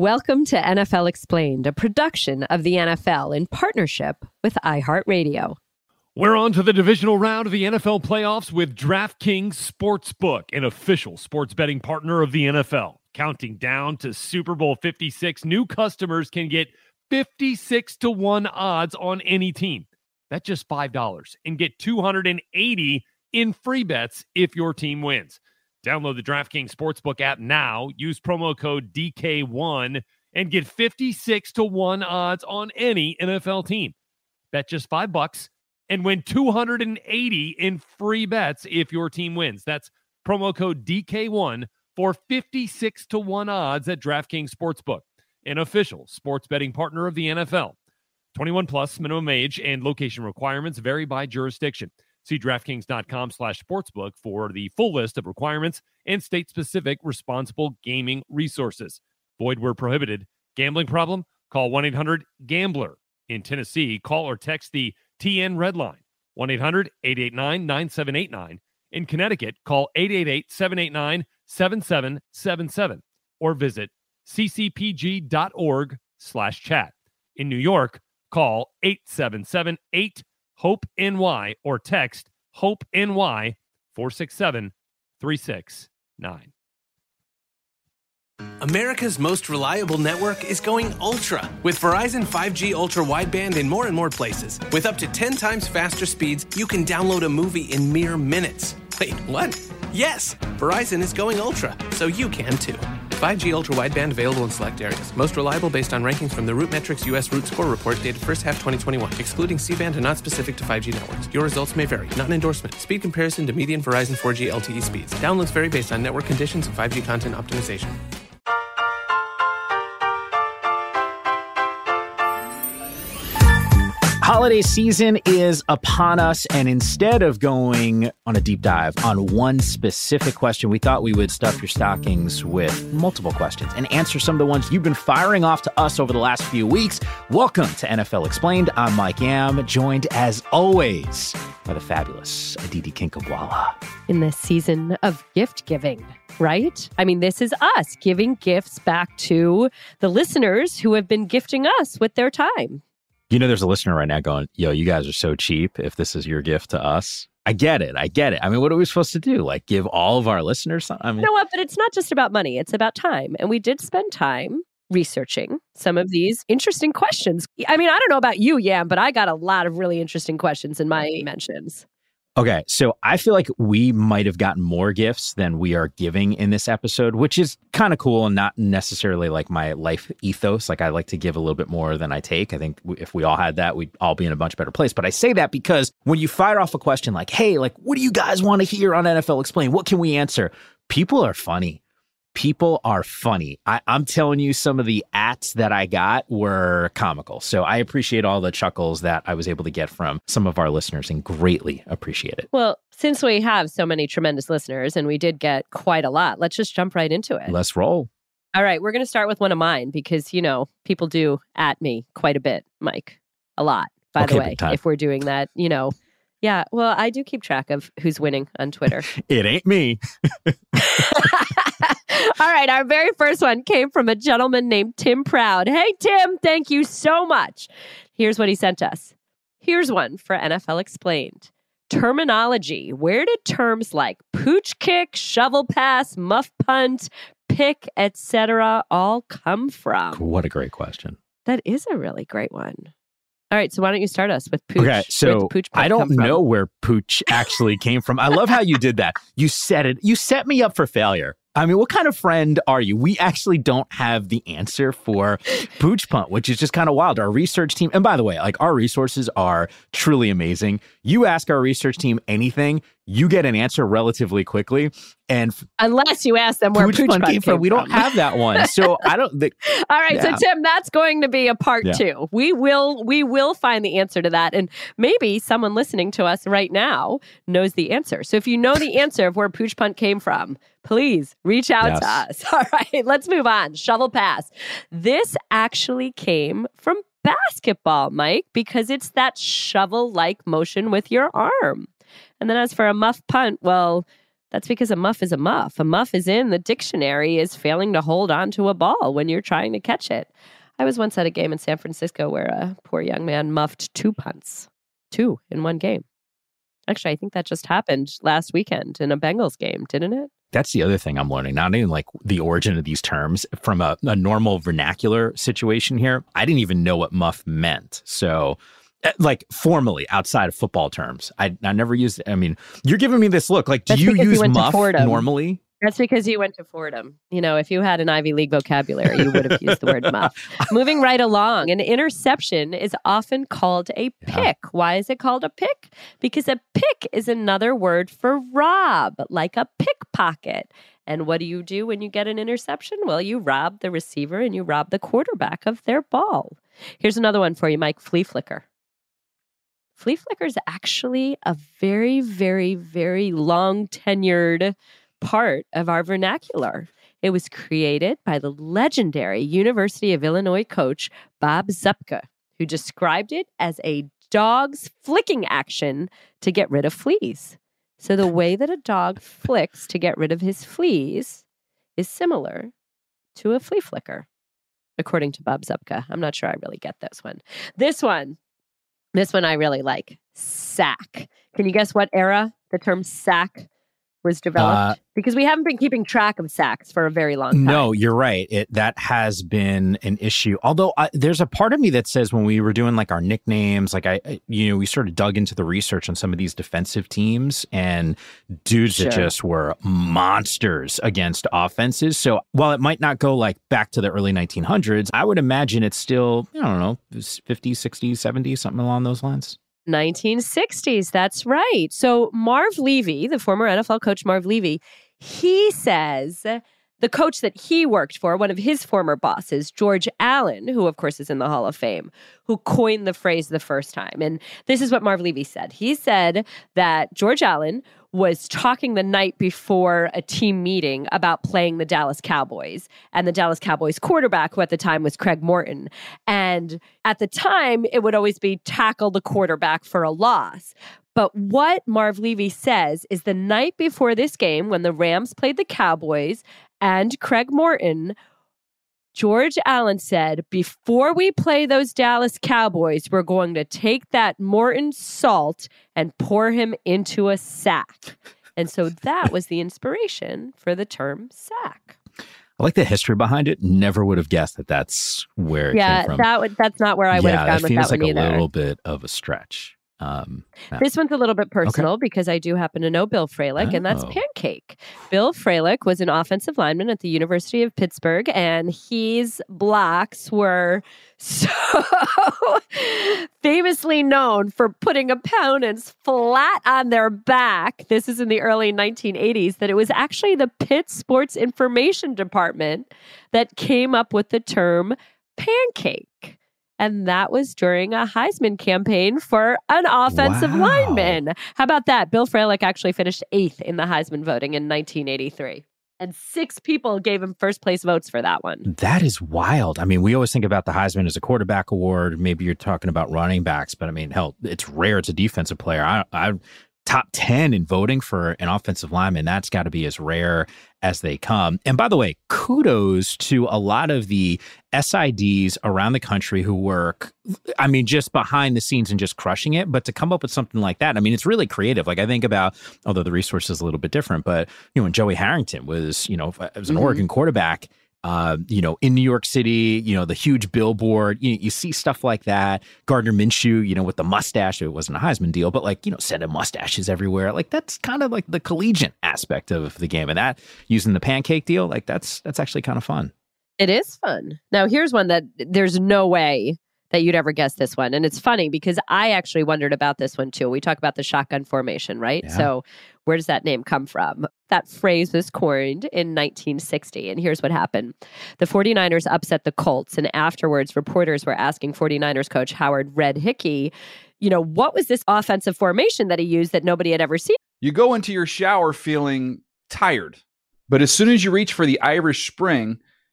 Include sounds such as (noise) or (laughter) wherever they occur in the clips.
Welcome to NFL Explained, a production of the NFL in partnership with iHeartRadio. We're on to the divisional round of the NFL playoffs with DraftKings Sportsbook, an official sports betting partner of the NFL. Counting down to Super Bowl 56, new customers can get 56 to 1 odds on any team. That's just $5 and get 280 in free bets if your team wins. Download the DraftKings Sportsbook app now. Use promo code DK1 and get 56 to 1 odds on any NFL team. Bet just 5 bucks and win 280 in free bets if your team wins. That's promo code DK1 for 56 to 1 odds at DraftKings Sportsbook, an official sports betting partner of the NFL. 21 plus minimum age and location requirements vary by jurisdiction. See DraftKings.com slash sportsbook for the full list of requirements and state-specific responsible gaming resources. Void where prohibited. Gambling problem? Call 1-800-GAMBLER. In Tennessee, call or text the TN Red Line, 1-800-889-9789. In Connecticut, call 888-789-7777 or visit ccpg.org slash chat. In New York, call 877 8 Hope NY or text Hope NY 467 369. America's most reliable network is going ultra with Verizon 5G ultra wideband in more and more places. With up to 10 times faster speeds, you can download a movie in mere minutes. Wait, what? Yes, Verizon is going ultra, so you can too. 5G ultra wideband available in select areas. Most reliable based on rankings from the RootMetrics US Root Score report dated first half 2021, excluding C-band and not specific to 5G networks. Your results may vary. Not an endorsement. Speed comparison to median Verizon 4G LTE speeds. Downloads vary based on network conditions and 5G content optimization. Holiday season is upon us, and instead of going on a deep dive on one specific question, we thought we would stuff your stockings with multiple questions and answer some of the ones you've been firing off to us over the last few weeks. Welcome to NFL Explained. I'm Mike Yam, joined as always by the fabulous Aditi Kinkhabwala. In this season of gift giving, right? I mean, this is us giving gifts back to the listeners who have been gifting us with their time. You know, there's a listener right now going, yo, you guys are so cheap if this is your gift to us. I get it. I get it. I mean, what are we supposed to do? Like give all of our listeners something? I mean, You know what? But it's not just about money, it's about time. And we did spend time researching some of these interesting questions. I mean, I don't know about you, Yam, but I got a lot of really interesting questions in my mentions. Okay, so I feel like we might have gotten more gifts than we are giving in this episode, which is kind of cool and not necessarily like my life ethos. Like I like to give a little bit more than I take. I think if we all had that, we'd all be in a much better place. But I say that because when you fire off a question like, "Hey, like what do you guys want to hear on NFL Explain? What can we answer?" People are funny. People are funny. I, I'm telling you, some of the ats that I got were comical. So I appreciate all the chuckles that I was able to get from some of our listeners and greatly appreciate it. Well, since we have so many tremendous listeners and we did get quite a lot, let's just jump right into it. Let's roll. All right, we're going to start with one of mine because, you know, people do at me quite a bit, Mike. A lot, by Okay, the way, if we're doing that, you know. Yeah, well, I do keep track of who's winning on Twitter. (laughs) It ain't me. (laughs) All right, our very first one came from a gentleman named Tim Proud. Hey, Tim, thank you so much. Here's what he sent us. Here's one for NFL Explained. Terminology. Where did terms like pooch kick, shovel pass, muff punt, pick, etc. all come from? What a great question. That is a really great one. All right, so why don't you start us with pooch? Okay, so pooch I don't know where pooch actually came from. I love how you did that. You set it. You set me up for failure. I mean, what kind of friend are you? We actually don't have the answer for pooch punt, which is just kind of wild. Our research team, and by the way, like our resources are truly amazing. You ask our research team anything, you get an answer relatively quickly. And Unless you ask them where pooch, pooch, came from, we don't have that one. So (laughs) I don't. The, All right, Yeah. so Tim, that's going to be a part Yeah. two. We will we will find the answer to that, and maybe someone listening to us right now knows the answer. So if you know the (laughs) answer of where pooch punt came from, please reach out to us. (laughs) All right, let's move on. Shovel pass. This actually came from basketball, Mike, because it's that shovel like motion with your arm. And then as for a muff punt, well, that's because a muff is a muff. A muff is in the dictionary is failing to hold on to a ball when you're trying to catch it. I was once at a game in San Francisco where a poor young man muffed two punts, two in one game. Actually, I think that just happened last weekend in a Bengals game, didn't it? that's the other thing I'm learning. Not even like the origin of these terms from a, a normal vernacular situation here. I didn't even know what muff meant. So, Eh, like formally outside of football terms, I, I never used. I mean, you're giving me this look. Like, do That's you because you use muff normally? That's because you went to Fordham. You know, if you had an Ivy League vocabulary, you would have used the word muff. (laughs) Moving right along, an interception is often called a Yeah. pick. Why is it called a pick? Because a pick is another word for rob, like a pickpocket. And what do you do when you get an interception? Well, you rob the receiver and you rob the quarterback of their ball. Here's another one for you, Mike flea flicker. Flea flicker is actually a very, very, very long tenured part of our vernacular. It was created by the legendary University of Illinois coach Bob Zuppke, who described it as a dog's flicking action to get rid of fleas. So, the way that a dog flicks to get rid of his fleas is similar to a flea flicker, according to Bob Zuppke. I'm not sure I really get this one. This one, this one I really like sack. Can you guess what era the term sack was developed? Uh, because we haven't been keeping track of sacks for a very long time. No, you're right. It that has been an issue. Although I, there's a part of me that says when we were doing like our nicknames, like I, I- you know, we sort of dug into the research on some of these defensive teams and dudes that just were monsters against offenses. So while it might not go like back to the early 1900s, I would imagine it's still, I don't know, 50s, 60s, 70s, something along those lines. 1960s. That's right. So Marv Levy, the former NFL coach Marv Levy, he says the coach that he worked for, one of his former bosses, George Allen, who of course is in the Hall of Fame, who coined the phrase the first time. And this is what Marv Levy said. He said that George Allen was talking the night before a team meeting about playing the Dallas Cowboys and the Dallas Cowboys quarterback, who at the time was Craig Morton. And at the time, it would always be tackle the quarterback for a loss. But what Marv Levy says is the night before this game, when the Rams played the Cowboys and Craig Morton, George Allen said, before we play those Dallas Cowboys, we're going to take that Morton salt and pour him into a sack. And so that was the inspiration for the term sack. I like the history behind it. Never would have guessed that that's where it Yeah, came from. that would that's not where I would yeah, have gone that with feels that like a either. little bit of a stretch. Um. This one's a little bit personal because I do happen to know Bill Fralic, and that's Oh. Pancake. Bill Fralic was an offensive lineman at the University of Pittsburgh, and his blocks were so (laughs) famously known for putting opponents flat on their back. This is in the early 1980s, that it was actually the Pitt Sports Information Department that came up with the term pancake. And that was during a Heisman campaign for an offensive Wow. lineman. How about that? Bill Fralic actually finished eighth in the Heisman voting in 1983. and six people gave him first place votes for that one. That is wild. I mean, we always think about the Heisman as a quarterback award. Maybe you're talking about running backs, but I mean, hell, it's rare it's a defensive player. I, I top 10 in voting for an offensive lineman. That's got to be as rare as they come. And by the way, kudos to a lot of the SIDs around the country who work, I mean, just behind the scenes and just crushing it. But to come up with something like that, I mean, it's really creative. Like I think about, although the resource is a little bit different, but, you know, when Joey Harrington was, you know, as an mm-hmm. Oregon quarterback, uh, you know, in New York City, you know, the huge billboard, you, you see stuff like that. Gardner Minshew, you know, with the mustache, it wasn't a Heisman deal, but like, you know, sending mustaches everywhere. Like that's kind of like the collegiate aspect of the game. And that using the pancake deal, like that's, that's actually kind of fun. It is fun. Now, here's one that there's no way that you'd ever guess this one. And it's funny because I actually wondered about this one too. We talk about the shotgun formation, right? Yeah. So, where does that name come from? That phrase was coined in 1960. And here's what happened the 49ers upset the Colts. And afterwards, reporters were asking 49ers coach Howard Red Hickey, you know, what was this offensive formation that he used that nobody had ever seen? You go into your shower feeling tired, but as soon as you reach for the Irish Spring,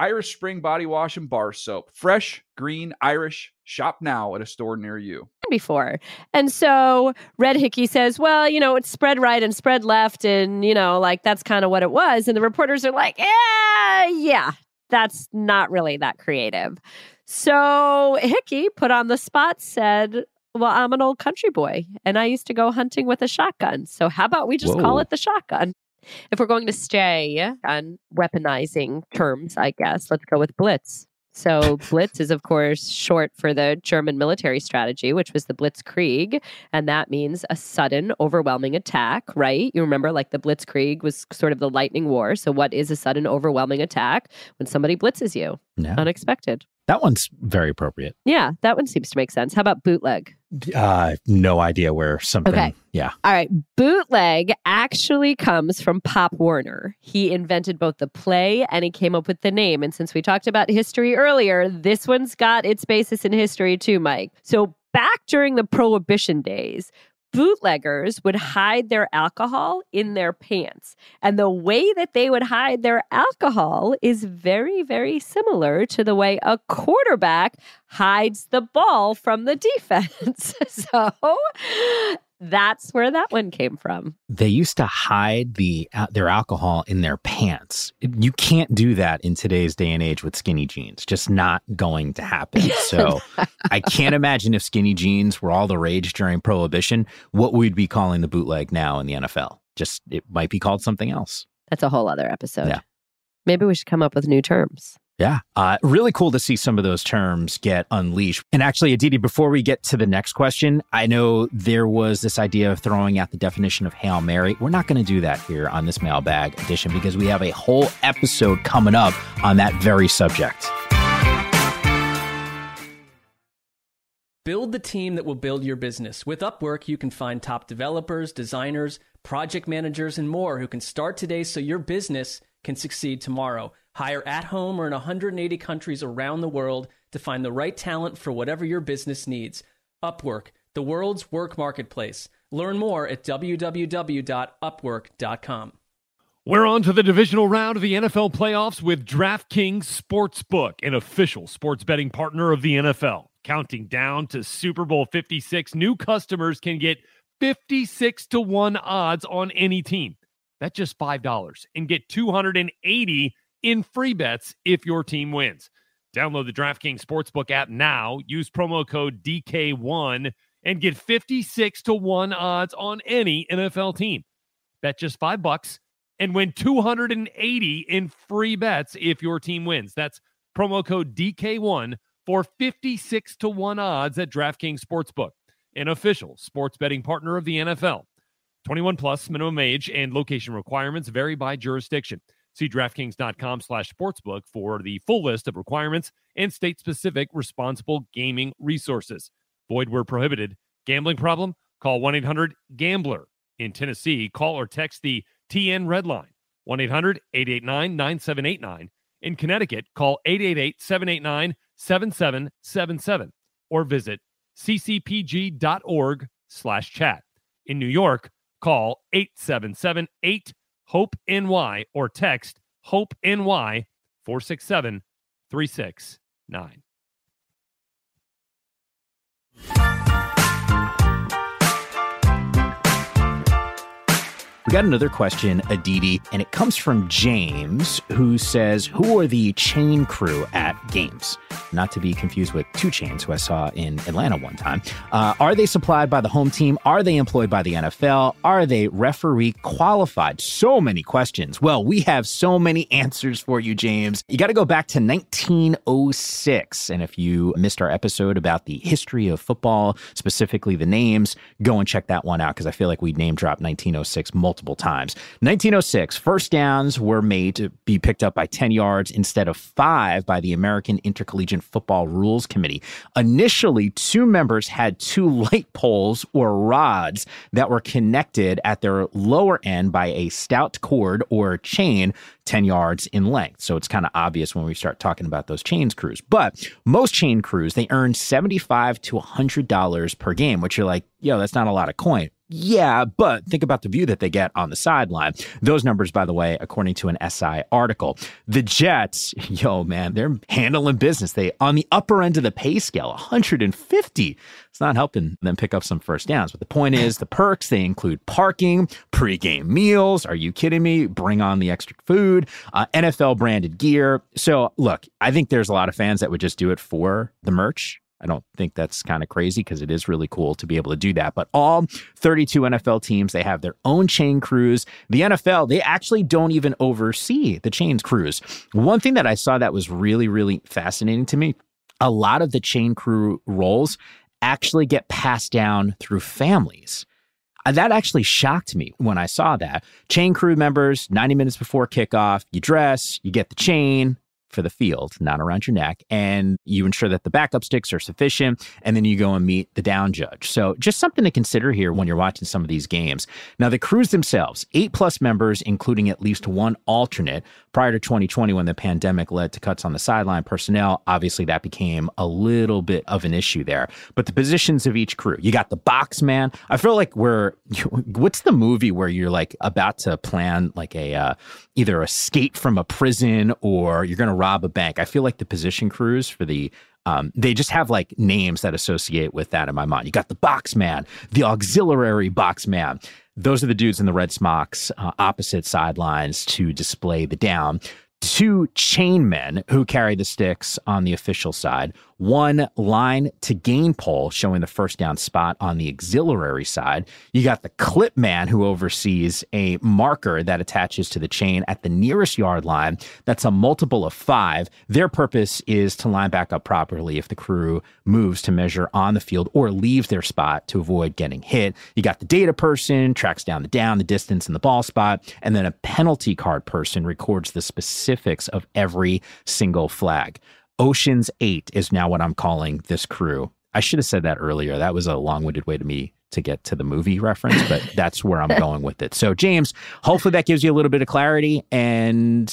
Irish Spring Body Wash and Bar Soap. Fresh, green, Irish. Shop now at a store near you. Before. And so Red Hickey says, well, you know, it's spread right and spread left. And, you know, like that's kind of what it was. And the reporters are like, yeah, yeah, that's not really that creative. So Hickey put on the spot said, well, I'm an old country boy and I used to go hunting with a shotgun. So how about we just Whoa. call it the shotgun? If we're going to stay on weaponizing terms, I guess, let's go with blitz. So, (laughs) blitz is, of course, short for the German military strategy, which was the Blitzkrieg. And that means a sudden, overwhelming attack, right? You remember, like, the Blitzkrieg was sort of the lightning war. So, what is a sudden, overwhelming attack? When somebody blitzes you, yeah. unexpected. That one's very appropriate. Yeah, that one seems to make sense. How about bootleg? Uh, no idea where something. Okay. Yeah. All right. Bootleg actually comes from Pop Warner. He invented both the play and he came up with the name. And since we talked about history earlier, this one's got its basis in history too, Mike. So back during the Prohibition days, bootleggers would hide their alcohol in their pants. And the way that they would hide their alcohol is very, very similar to the way a quarterback hides the ball from the defense. (laughs) so that's where that one came from. They used to hide the uh, their alcohol in their pants. You can't do that in today's day and age with skinny jeans. Just not going to happen. (laughs) So I can't imagine if skinny jeans were all the rage during prohibition, what we'd be calling the bootleg now in the NFL. Just it might be called something else. That's a whole other episode. Yeah. Maybe we should come up with new terms. Yeah. Uh, really cool to see some of those terms get unleashed. And actually, Aditi, before we get to the next question, I know there was this idea of throwing out the definition of Hail Mary. We're not going to do that here on this mailbag edition because we have a whole episode coming up on that very subject. Build the team that will build your business. With Upwork, you can find top developers, designers, project managers, and more who can start today so your business can succeed tomorrow. Hire at home or in 180 countries around the world to find the right talent for whatever your business needs. Upwork, the world's work marketplace. Learn more at www.upwork.com. We're on to the divisional round of the NFL playoffs with DraftKings Sportsbook, an official sports betting partner of the NFL. Counting down to Super Bowl 56, new customers can get 56 to 1 odds on any team. That's just $5 and get 280 in free bets if your team wins. Download the DraftKings Sportsbook app now. Use promo code DK1 and get 56 to 1 odds on any NFL team. Bet just 5 bucks and win 280 in free bets if your team wins. That's promo code DK1 for 56 to 1 odds at DraftKings Sportsbook, an official sports betting partner of the NFL. 21 plus minimum age and location requirements vary by jurisdiction. See DraftKings.com slash sportsbook for the full list of requirements and state-specific responsible gaming resources. Void where prohibited. Gambling problem? Call 1-800-GAMBLER. In Tennessee, call or text the TN Red Line, 1 800 889 9789. In Connecticut, call 888 789 7777 or visit ccpg.org slash chat. In New York, call 877 8 HOPE NY or text HOPE NY 467 369. We got another question, Aditi, and it comes from James, who says, Who are the chain crew at games? Not to be confused with 2 Chainz, who I saw in Atlanta one time. Uh, are they supplied by the home team? Are they employed by the NFL? Are they referee qualified? So many questions. Well, we have so many (laughs) answers for you, James. You got to go back to 1906. And if you missed our episode about the history of football, specifically the names, go and check that one out because I feel like we name dropped 1906 multiple times. 1906, first downs were made to be picked up by 10 yards instead of five by the American Intercollegiate Football Rules Committee. Initially, two members had two (laughs) light poles or rods that were connected at their lower end by a stout cord or chain 10 yards in length. So it's kind of obvious when we start talking about those chains crews. But most chain crews, they earn 75 to $100 per game, which you're like, yo, that's not a lot of coin. Yeah, but think about the view that they get on the sideline. Those numbers, by the way, according to an SI article. The Jets, (laughs) yo, man, they're handling business. They on the upper end of the pay scale, 150. It's not helping them pick up some first downs. But the point is, the perks they include parking, pregame meals. Are you kidding me? Bring on the extra food, uh, NFL branded gear. So look, I think there's a lot of fans that would just do it for the merch I don't think that's kind of crazy because it is really cool to be able to do that. But all 32 NFL teams, they have their own chain crews. The NFL, they actually don't even oversee the chain crews. One thing that I saw that was really, really fascinating to me a lot of the chain crew roles actually get passed down through families. Uh, that actually shocked me when I saw that. Chain crew members, 90 minutes before kickoff, you dress, you get the chain, for the field, not around your neck, and you ensure that the backup sticks are sufficient, and then you go and meet the down judge. So, just something to consider here when you're watching some of these games. Now, the crews themselves, eight plus members, including at least one alternate. Prior to 2020, when the pandemic led to cuts on the sideline personnel, obviously that became a little bit of an issue there. But the positions of each crew, you got the box man. I feel like we're, (laughs) what's the movie where you're like about to plan like a, uh, either escape from a prison or you're going to rob a bank. I feel like the position crews for the um, they just have like names that associate with that in my mind. You got the box man, the auxiliary box man. Those are the dudes in the red smocks, uh, opposite sidelines to display the down. Two chain men who carry the sticks on the official side one line to gain pole showing the first down spot on the auxiliary side. You got the clip man who oversees a marker that attaches to the chain at the nearest yard line. That's a multiple of five. Their purpose is to line back up properly if the crew moves to measure on the field or leaves their spot to avoid getting hit. You got the data person, tracks down the down, the distance, and the ball spot. And then a penalty card person records the specifics of every single flag. Ocean's Eight is now what I'm calling this crew. I should have said that earlier. That was a long winded way to me to get to the movie reference, but (laughs) that's where I'm going with it. So, James, hopefully that gives you a little bit of clarity. And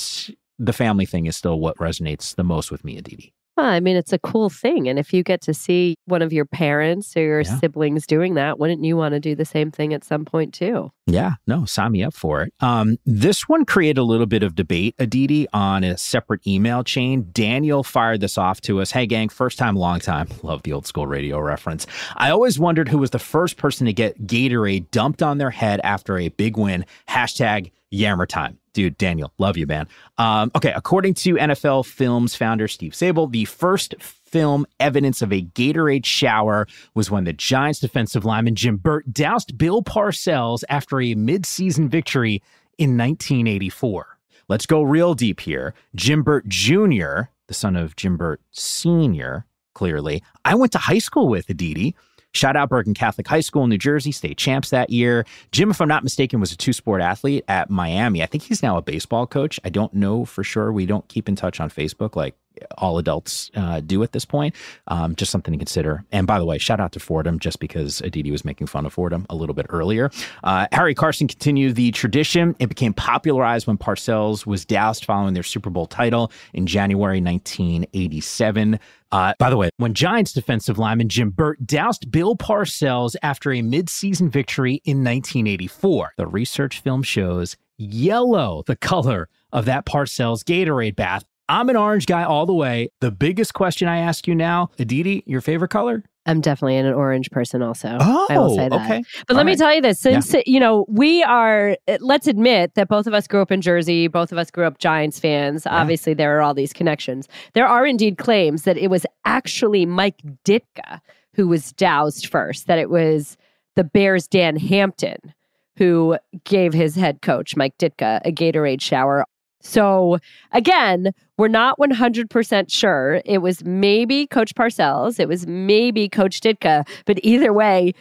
the family thing is still what resonates the most with me, Aditi. Well, I mean, it's a cool thing. And if you get to see one of your parents or your Yeah. siblings doing that, wouldn't you want to do the same thing at some point too? Yeah, no, sign me up for it. Um, this one created a little bit of debate, Aditi, on a separate email chain. Daniel fired this off to us. Hey, gang, first time, long time. Love the old school radio reference. I always wondered who was the first person to get Gatorade dumped on their head after a big win. Hashtag Yammer time. Dude, Daniel, love you, man. Um, okay, according to NFL Films founder Steve Sabol, the first film evidence of a Gatorade shower was when the Giants defensive lineman Jim Burt doused Bill Parcells after a midseason victory in 1984. Let's go real deep here. Jim Burt Jr., the son of Jim Burt Sr., clearly, I went to high school with Aditi. Shout out Bergen Catholic High School in New Jersey, state champs that year. Jim, if I'm not mistaken, was a two sport athlete at Miami. I think he's now a baseball coach. I don't know for sure. We don't keep in touch on Facebook like all adults uh, do at this point. Um, just something to consider. And by the way, shout out to Fordham just because Aditi was making fun of Fordham a little bit earlier. Uh, Harry Carson continued the tradition. It became popularized when Parcells was doused following their Super Bowl title in January 1987. Uh, by the way, when Giants defensive lineman Jim Burt doused Bill Parcells after a midseason victory in 1984, the research film shows yellow, the color of that Parcells Gatorade bath. I'm an orange guy all the way. The biggest question I ask you now, Aditi, your favorite color? I'm definitely an orange person also. Oh, I will say that. okay. But All let me tell you this since, you know, we are, uh, let's admit that both of us grew up in Jersey, both of us grew up Giants fans. Obviously, there are all these connections. There are indeed claims that it was actually Mike Ditka who was doused first, that it was the Bears' Dan Hampton who gave his head coach, Mike Ditka, a Gatorade shower. So again, we're not 100% sure. It was maybe Coach Parcells, it was maybe Coach Ditka, but either way,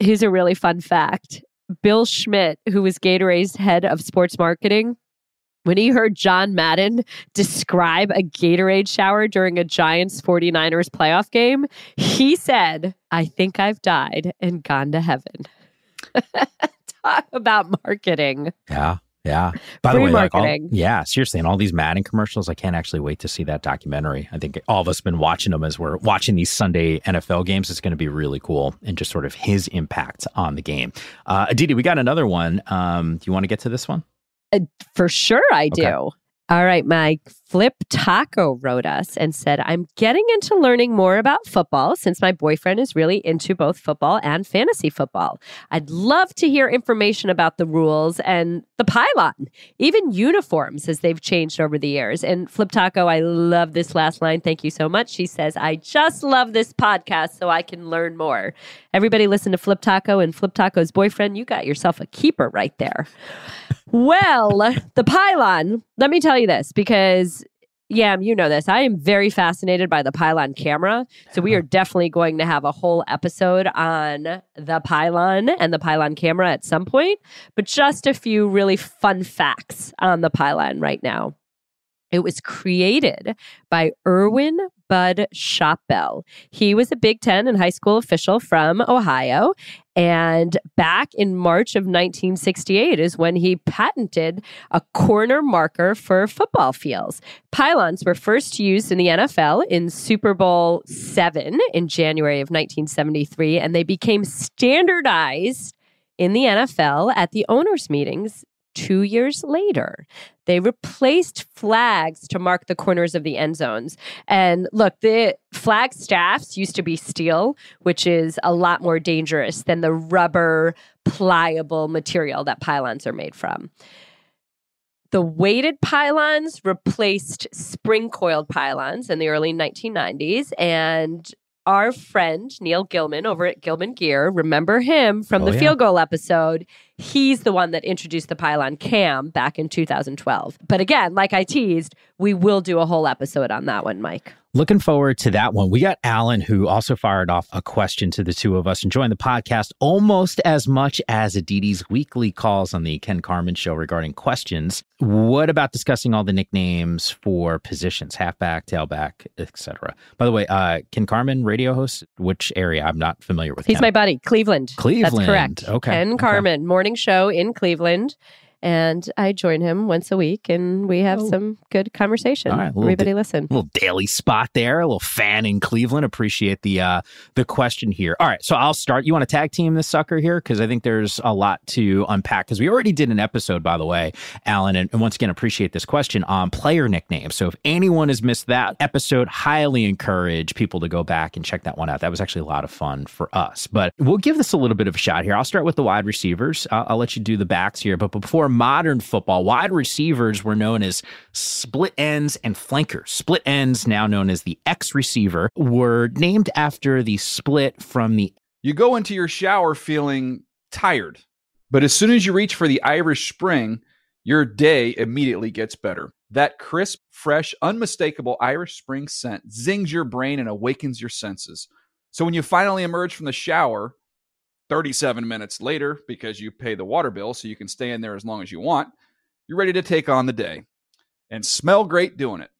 here's a really fun fact. Bill Schmidt, who was Gatorade's head of sports marketing, when he heard John Madden describe a Gatorade shower during a Giants 49ers playoff game, he said, I think I've died and gone to heaven. (laughs) Talk about marketing. Yeah. Yeah. By Free the way, like all- yeah, seriously, and all these Madden commercials, I can't actually wait to see that documentary. I think all of us have been watching them as we're watching these Sunday NFL games. It's going to be really cool and just sort of his impact on the game. Uh, Aditi, we got another one. Um, do you want to get to this one? Uh, for sure, I do. Okay. All right, my Flip Taco wrote us and said, I'm getting into learning more about football since my boyfriend is really into both football and fantasy football. I'd love to hear information about the rules and the pylon, even uniforms as they've changed over the years. And Flip Taco, I love this last line. Thank you so much. She says, I just love this podcast so I can learn more. Everybody listen to Flip Taco and Flip Taco's boyfriend. You got yourself a keeper right there. Well, the pylon, let me tell you this because, yeah, you know this. I am very fascinated by the pylon camera. So we uh-huh. are definitely going to have a whole episode on the pylon and the pylon camera at some point. But just a few really fun facts on the pylon right now. It was created by Irwin Bud Shopbell. He was a Big Ten and high school official from Ohio. And back in March of 1968 is when he patented a corner marker for football fields. Pylons were first used in the NFL in Super Bowl seven in January of 1973, and they became standardized in the NFL at the owners' meetings two years later. They replaced flags to mark the corners of the end zones. And look, the flag staffs used to be steel, which is a lot more dangerous than the rubber, pliable material that pylons are made from. The weighted pylons replaced spring coiled pylons in the early 1990s. And our friend Neil Gilman over at Gilman Gear, remember him from Oh, the yeah. field goal episode? He's the one that introduced the pylon cam back in 2012. But again, like I teased, we will do a whole episode on that one, Mike. Looking forward to that one. We got Alan, who also fired off a question to the two of us, enjoying the podcast almost as much as Aditi's weekly calls on the Ken Carman show regarding questions. What about discussing all the nicknames for positions, halfback, tailback, etc.? By the way, uh, Ken Carman, radio host, which area? I'm not familiar with. He's Ken. my buddy, Cleveland. Cleveland. That's correct. Okay. Ken Okay. Carman, morning show in Cleveland. And I join him once a week and we have Oh. some good conversation. All right, Everybody di- listen. little daily spot there, a little fan in Cleveland. Appreciate the uh the question here. All right, so I'll start. You want to tag team this sucker here because I think there's a lot to unpack. Because we already did an episode, by the way, Alan, and, and once again appreciate this question on player nicknames. So if anyone has missed that episode, highly encourage people to go back and check that one out. That was actually a lot of fun for us. But we'll give this a little bit of a shot here. I'll start with the wide receivers. I'll, I'll let you do the backs here. But before modern football, wide receivers were known as split ends and flankers. Split ends, now known as the X receiver, were named after the split from the You go into your shower feeling tired, but as soon as you reach for the Irish Spring, your day immediately gets better. That crisp, fresh, unmistakable Irish Spring scent zings your brain and awakens your senses. So when you finally emerge from the shower, 37 minutes later, because you pay the water bill so you can stay in there as long as you want, you're ready to take on the day and smell great doing it.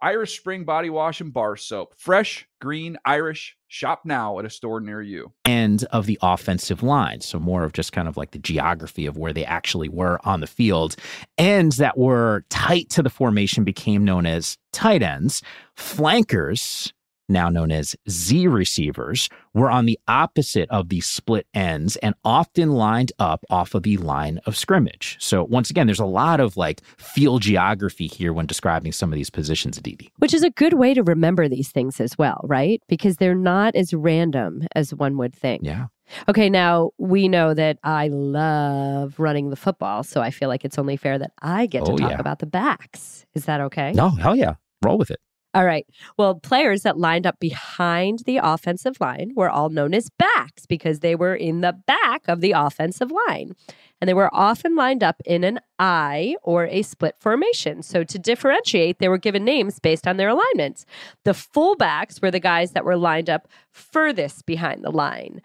Irish Spring Body Wash and Bar Soap. Fresh, green, Irish. Shop now at a store near you. End of the offensive line. So, more of just kind of like the geography of where they actually were on the field. Ends that were tight to the formation became known as tight ends. Flankers now known as Z receivers, were on the opposite of the split ends and often lined up off of the line of scrimmage. So, once again, there's a lot of like field geography here when describing some of these positions, Aditi. Which is a good way to remember these things as well, right? Because they're not as random as one would think. Yeah. Okay, now we know that I love running the football, so I feel like it's only fair that I get to Oh, talk yeah. about the backs. Is that okay? No, hell yeah. Roll with it. All right. Well, players that lined up behind the offensive line were all known as backs because they were in the back of the offensive line. And they were often lined up in an I or a split formation. So to differentiate, they were given names based on their alignments. The fullbacks were the guys that were lined up furthest behind the line.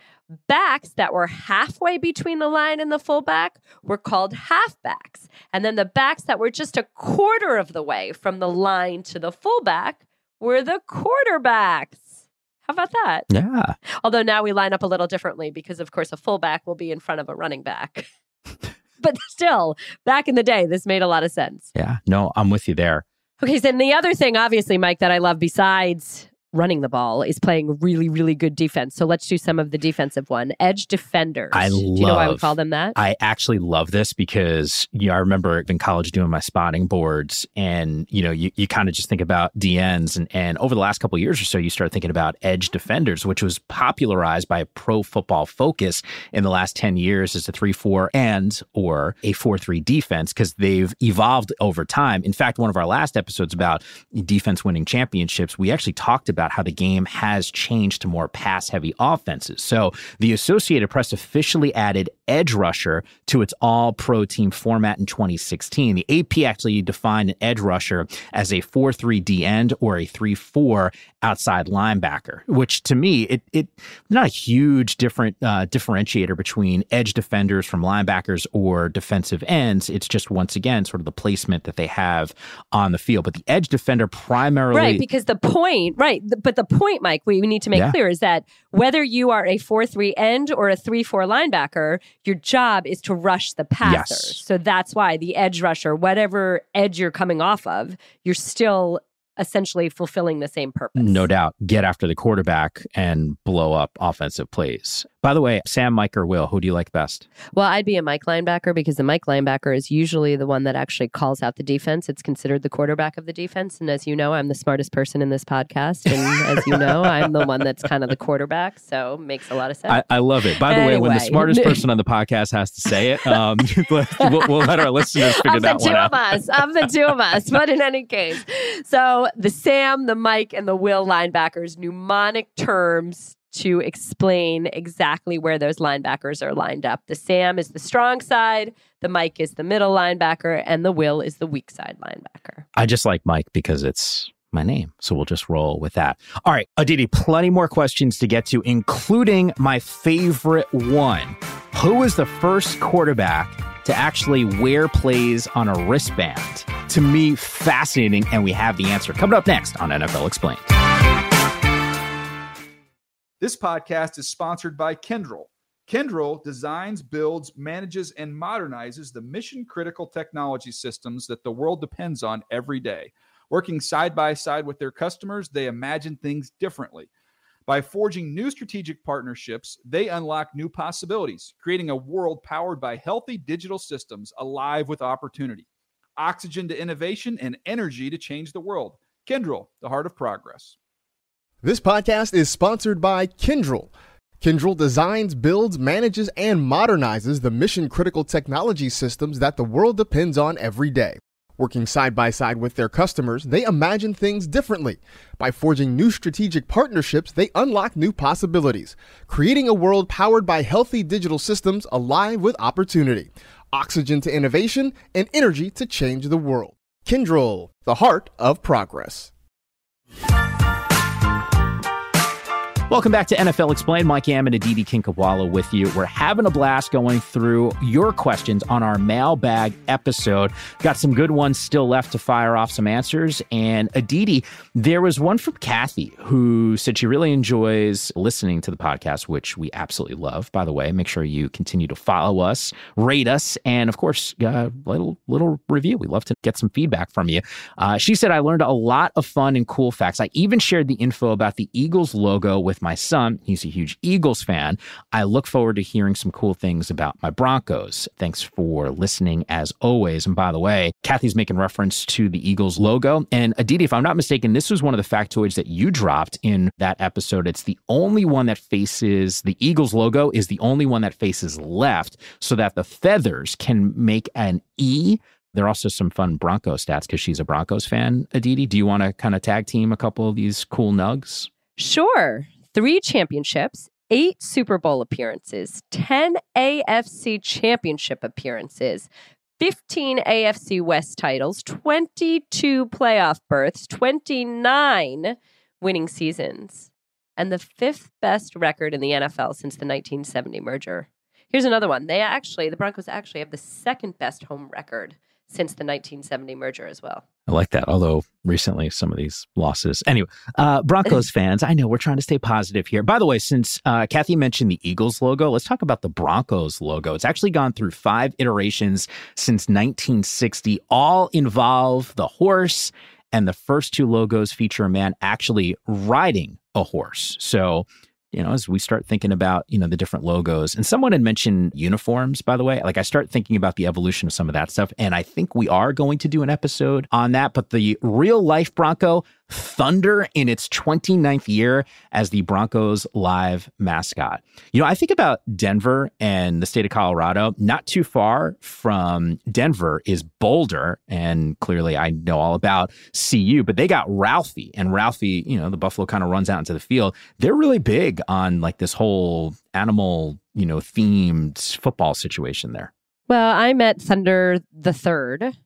Backs that were halfway between the line and the fullback were called halfbacks. And then the backs that were just a quarter of the way from the line to the fullback were the quarterbacks. How about that? Yeah. Although now we line up a little differently because, of course, a fullback will be in front of a running back. (laughs) but still, back in the day, this made a lot of sense. Yeah. No, I'm with you there. Okay, so then the other thing, obviously, Mike, that I love besides running the ball is playing really, really good defense. So let's do some of the defensive one. Edge defenders. I Do you know why we call them that? I actually love this because you know, I remember in college doing my spotting boards and you know you, you kind of just think about DNs and, and over the last couple of years or so you start thinking about edge defenders which was popularized by pro football focus in the last 10 years as a 3-4 and or a 4-3 defense because they've evolved over time. In fact, one of our last episodes about defense winning championships, we actually talked about how the game has changed to more pass heavy offenses. So the Associated Press officially added edge rusher to its all pro team format in 2016. The AP actually defined an edge rusher as a 4 3 D end or a 3 4 outside linebacker, which to me, it, it not a huge different uh, differentiator between edge defenders from linebackers or defensive ends. It's just once again sort of the placement that they have on the field. But the edge defender primarily Right, because the point, right, but the point, Mike, we need to make Yeah. clear is that whether you are a 4 3 end or a 3 4 linebacker, your job is to rush the passers. Yes. So that's why the edge rusher, whatever edge you're coming off of, you're still essentially fulfilling the same purpose. No doubt. Get after the quarterback and blow up offensive plays. By the way, Sam, Mike, or Will, who do you like best? Well, I'd be a Mike linebacker because the Mike linebacker is usually the one that actually calls out the defense. It's considered the quarterback of the defense. And as you know, I'm the smartest person in this podcast. And as you know, (laughs) I'm the one that's kind of the quarterback. So makes a lot of sense. I, I love it. By the way, when the smartest person on the (laughs) podcast has to say it, um, (laughs) we'll, we'll let our listeners figure of the that two of out. us, of the two of us. But in any case, so the Sam, the Mike, and the Will linebackers, mnemonic terms to explain exactly where those linebackers are lined up. The Sam is the strong side, the Mike is the middle linebacker, and the Will is the weak side linebacker. I just like Mike because it's my name. So we'll just roll with that. All right, Aditi, plenty more questions to get to, including my favorite one. Who was the first quarterback to actually wear plays on a wristband? To me, fascinating. And we have the answer coming up next on NFL Explained. This podcast is sponsored by Kyndryl. Kyndryl designs, builds, manages, and modernizes the mission critical technology systems that the world depends on every day. Working side by side with their customers, they imagine things differently. By forging new strategic partnerships, they unlock new possibilities, creating a world powered by healthy digital systems alive with opportunity. Oxygen to innovation and energy to change the world. Kyndryl, the heart of progress. This podcast is sponsored by Kyndryl. Kyndryl designs, builds, manages, and modernizes the mission critical technology systems that the world depends on every day. Working side by side with their customers, they imagine things differently. By forging new strategic partnerships, they unlock new possibilities, creating a world powered by healthy digital systems alive with opportunity, oxygen to innovation, and energy to change the world. Kyndryl, the heart of progress. Welcome back to NFL Explained. Mike Yam and Aditi Kinkhabwala with you. We're having a blast going through your questions on our mailbag episode. Got some good ones still left to fire off some answers. And Aditi, there was one from Kathy who said she really enjoys listening to the podcast, which we absolutely love. By the way, make sure you continue to follow us, rate us, and of course, uh, little little review. We love to get some feedback from you. Uh, she said I learned a lot of fun and cool facts. I even shared the info about the Eagles logo with my son. He's a huge Eagles fan. I look forward to hearing some cool things about my Broncos. Thanks for listening as always. And by the way, Kathy's making reference to the Eagles logo. And Aditi, if I'm not mistaken, this was one of the factoids that you dropped in that episode. It's the only one that faces the Eagles logo is the only one that faces left so that the feathers can make an E there are also some fun Bronco stats because she's a Broncos fan. Aditi, do you want to kind of tag team a couple of these cool nugs? Sure three championships, eight Super Bowl appearances, 10 AFC championship appearances, 15 AFC West titles, 22 playoff berths, 29 winning seasons, and the fifth best record in the NFL since the 1970 merger. Here's another one. They actually, the Broncos actually have the second best home record since the 1970 merger as well. I like that. Although recently some of these losses. Anyway, uh, Broncos (laughs) fans, I know we're trying to stay positive here. By the way, since uh, Kathy mentioned the Eagles logo, let's talk about the Broncos logo. It's actually gone through five iterations since 1960. All involve the horse, and the first two logos feature a man actually riding a horse. So you know, as we start thinking about, you know, the different logos. And someone had mentioned uniforms, by the way. Like I start thinking about the evolution of some of that stuff. And I think we are going to do an episode on that. But the real life Bronco, Thunder in its 29th year as the Broncos live mascot. You know, I think about Denver and the state of Colorado. Not too far from Denver is Boulder. And clearly I know all about CU, but they got Ralphie. And Ralphie, you know, the Buffalo kind of runs out into the field. They're really big on like this whole animal, you know, themed football situation there. Well, I met Thunder the third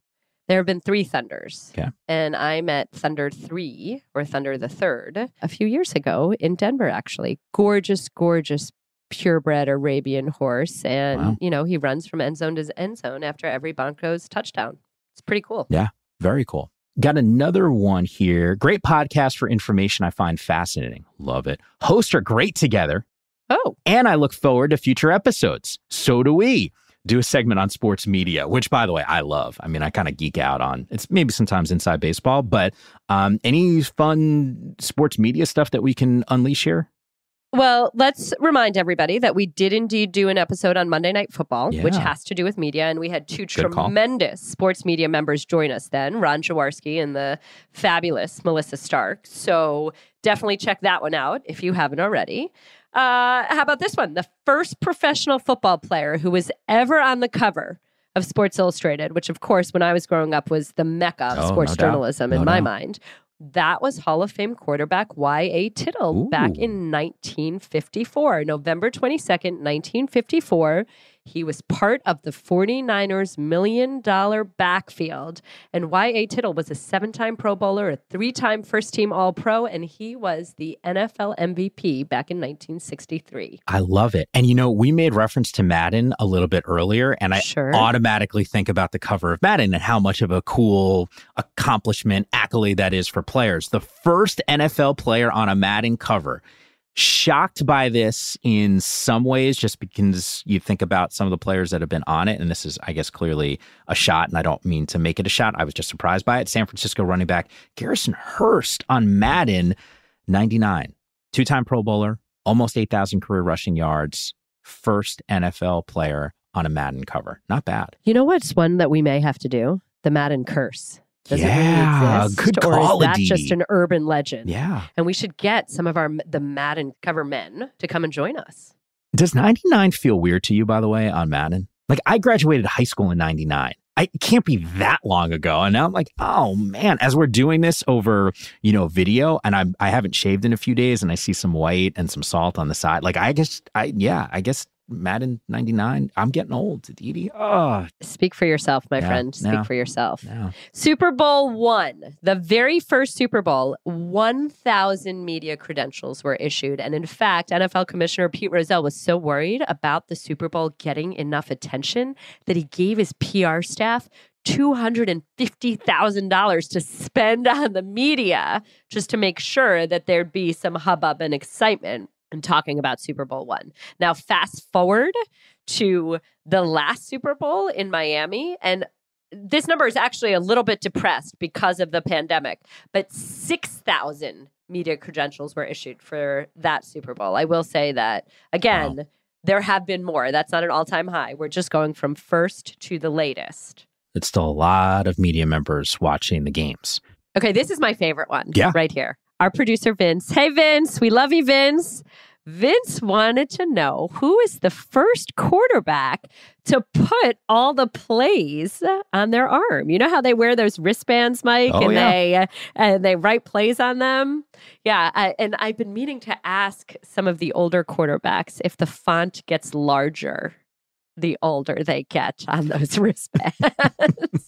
there have been three Thunders. Okay. And I met Thunder 3 or Thunder the Third a few years ago in Denver, actually. Gorgeous, gorgeous, purebred Arabian horse. And, wow. you know, he runs from end zone to end zone after every Broncos touchdown. It's pretty cool. Yeah. Very cool. Got another one here. Great podcast for information I find fascinating. Love it. Hosts are great together. Oh. And I look forward to future episodes. So do we do a segment on sports media, which, by the way, I love. I mean, I kind of geek out on. It's maybe sometimes inside baseball, but um, any fun sports media stuff that we can unleash here? Well, let's remind everybody that we did indeed do an episode on Monday Night Football, yeah. which has to do with media. And we had two Good tremendous call. sports media members join us then Ron Jaworski and the fabulous Melissa Stark. So definitely check that one out if you haven't already. Uh, how about this one? The first professional football player who was ever on the cover of Sports Illustrated, which, of course, when I was growing up, was the mecca of oh, sports no journalism no in my mind. That was Hall of Fame quarterback Y.A. Tittle Ooh. back in 1954, November 22nd, 1954. He was part of the 49ers million dollar backfield. And Y.A. Tittle was a seven time Pro Bowler, a three time first team All Pro, and he was the NFL MVP back in 1963. I love it. And you know, we made reference to Madden a little bit earlier, and I sure. automatically think about the cover of Madden and how much of a cool accomplishment, accolade that is for players. The first NFL player on a Madden cover shocked by this in some ways, just because you think about some of the players that have been on it. And this is, I guess, clearly a shot. And I don't mean to make it a shot. I was just surprised by it. San Francisco running back Garrison Hearst on Madden 99, two time Pro Bowler, almost 8,000 career rushing yards, first NFL player on a Madden cover. Not bad. You know what's one that we may have to do? The Madden curse. Does yeah, it really exist? Or is that just an urban legend? Yeah. And we should get some of our the Madden cover men to come and join us. Does 99 feel weird to you, by the way, on Madden? Like I graduated high school in 99. I, it can't be that long ago. And now I'm like, oh man, as we're doing this over, you know, video and I'm, I haven't shaved in a few days and I see some white and some salt on the side. Like I guess, I, yeah, I guess Madden 99. I'm getting old, Didi. Oh, Speak for yourself, my Yeah, friend. Speak yeah. for yourself. no. Super Bowl one, the very first Super Bowl, 1,000 media credentials were issued. And in fact, NFL Commissioner Pete Rozelle was so worried about the Super Bowl getting enough attention that he gave his PR staff $250,000 to spend (laughs) on the media just to make sure that there'd be some hubbub and excitement in talking about Super Bowl one. Now, fast forward to the last Super Bowl in Miami, and this number is actually a little bit depressed because of the pandemic, but 6,000 media credentials were issued for that Super Bowl. I will say that, again, there have been more. That's not an all time high. We're just going from first to the latest. It's still a lot of media members watching the games. Okay, this is my favorite one. Yeah. Right here. Our producer, Vince. Hey, Vince. We love you, Vince. Vince wanted to know who is the first quarterback to put all the plays on their arm. You know how they wear those wristbands, Mike, Oh, and yeah. they uh, and they write plays on them. Yeah, I, and I've been meaning to ask some of the older quarterbacks if the font gets larger the older they get on those (laughs) wristbands.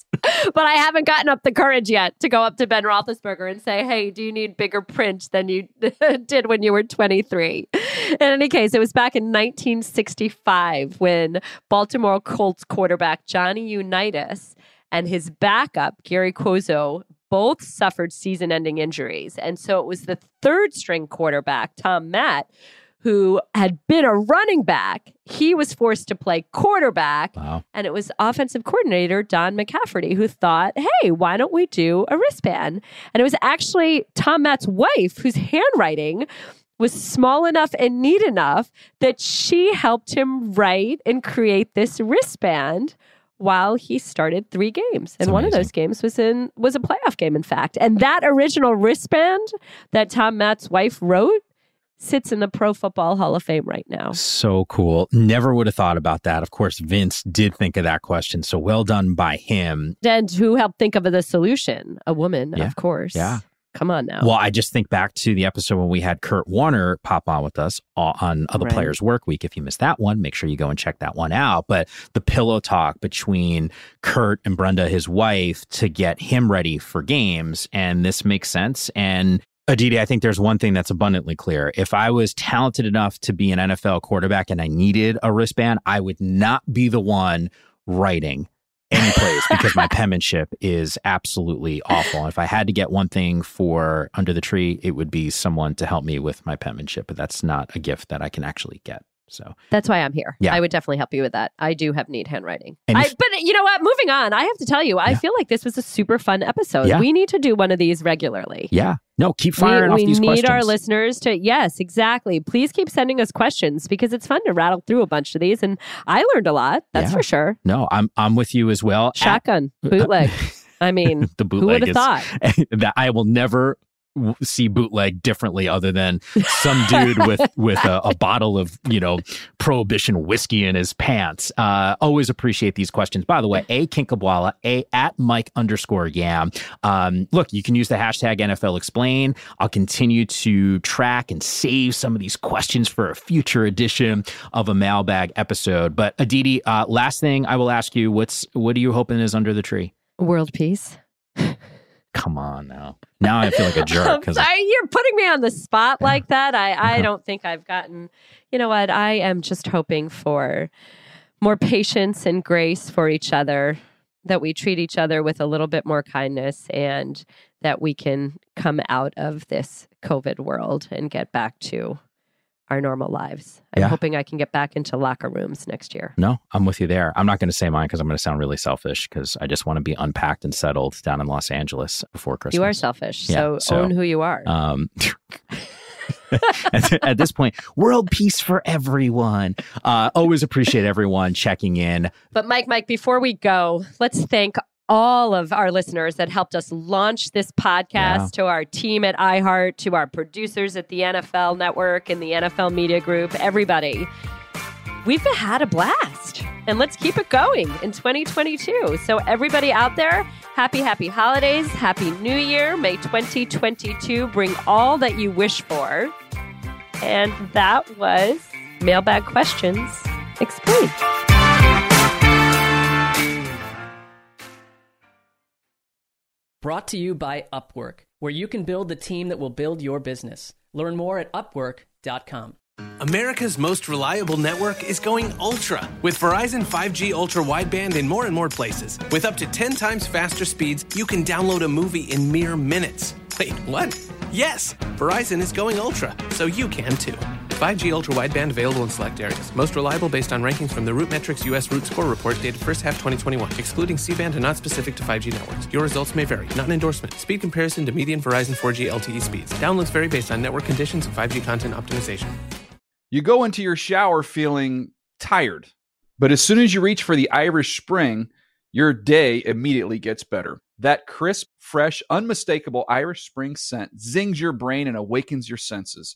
But I haven't gotten up the courage yet to go up to Ben Roethlisberger and say, "Hey, do you need bigger print than you (laughs) did when you were 23?" In any case, it was back in 1965 when Baltimore Colts quarterback Johnny Unitas and his backup Gary Cuozzo both suffered season-ending injuries, and so it was the third-string quarterback Tom Matte who had been a running back. He was forced to play quarterback. Wow. And it was offensive coordinator Don McCafferty who thought, hey, why don't we do a wristband? And it was actually Tom Matte's wife whose handwriting was small enough and neat enough that she helped him write and create this wristband while he started three games. And one of those games was in was a playoff game, in fact. And that original wristband that Tom Matte's wife wrote sits in the Pro Football Hall of Fame right now. So cool. Never would have thought about that. Of course, Vince did think of that question. So well done by him. And who helped think of the solution? A woman, Yeah. of course. Yeah. Come on now. Well, I just think back to the episode when we had Kurt Warner pop on with us on Other Right. Players Work Week. If you missed that one, make sure you go and check that one out. But the pillow talk between Kurt and Brenda, his wife, to get him ready for games. And this makes sense. And Aditi, I think there's one thing that's abundantly clear. If I was talented enough to be an NFL quarterback and I needed a wristband, I would not be the one writing any plays (laughs) because my penmanship is absolutely awful. If I had to get one thing for Under the Tree, it would be someone to help me with my penmanship, but that's not a gift that I can actually get. So That's why I'm here. Yeah. I would definitely help you with that. I do have neat handwriting. And I, if- but you know what? Moving on, I have to tell you, I Yeah. feel like this was a super fun episode. Yeah. We need to do one of these regularly. yeah, no, keep We, firing off these questions. we need our listeners to, yes, exactly. Please keep sending us questions because it's fun to rattle through a bunch of these. And I learned a lot, that's Yeah. for sure. no, I'm I'm with you as well. At- Shotgun, uh, (laughs) bootleg. I mean, the who bootleg would have thought? (laughs) that I will never see bootleg differently other than (laughs) some dude with with a, a bottle of you know prohibition whiskey in his pants. Uh always appreciate these questions. By the way a. Kinkhabwala a. at mike underscore yam. Um look you can use the hashtag nfl explain. I'll continue to track and save some of these questions for a future edition of a mailbag episode. But aditi uh last thing i will ask you what's what are you hoping is under the tree? World peace. (laughs) Come on now. Now I feel like a jerk (laughs) because sorry, you're putting me on the spot like that. I, I don't think I've gotten, you know what? I am just hoping for more patience and grace for each other, that we treat each other with a little bit more kindness, and that we can come out of this COVID world and get back to our normal lives. I'm Yeah. hoping I can get back into locker rooms next year. no, I'm with you there. I'm not going to say mine because I'm going to sound really selfish because I just want to be unpacked and settled down in Los Angeles before Christmas. You are selfish, Yeah, so, so, own who you are. Um, at, (laughs) (laughs) at this point, world peace for everyone. Uh, always appreciate everyone checking in. But Mike, Mike, before we go, let's thank all of our listeners that helped us launch this podcast, to our team at iHeart, to our producers at the NFL Network and the NFL Media Group, everybody. We've had a blast and let's keep it going in 2022. So, everybody out there, happy, happy holidays, happy new year. May 2022 bring all that you wish for. And that was mailbag questions explain. Brought to you by Upwork, where you can build the team that will build your business. Learn more at upwork.com. America's most reliable network is going ultra with Verizon 5G ultra wideband in more and more places. With up to 10 times faster speeds, you can download a movie in mere minutes. Wait, what? Yes, Verizon is going ultra, so you can too. 5G ultra wideband available in select areas. Most reliable based on rankings from the Root Metrics US Root Score report dated first half 2021, excluding C-band and not specific to 5G networks. Your results may vary. Not an endorsement. Speed comparison to median Verizon 4G LTE speeds. Downloads vary based on network conditions and 5G content optimization. You go into your shower feeling tired, but as soon as you reach for the Irish Spring, your day immediately gets better. That crisp, fresh, unmistakable Irish Spring scent zings your brain and awakens your senses.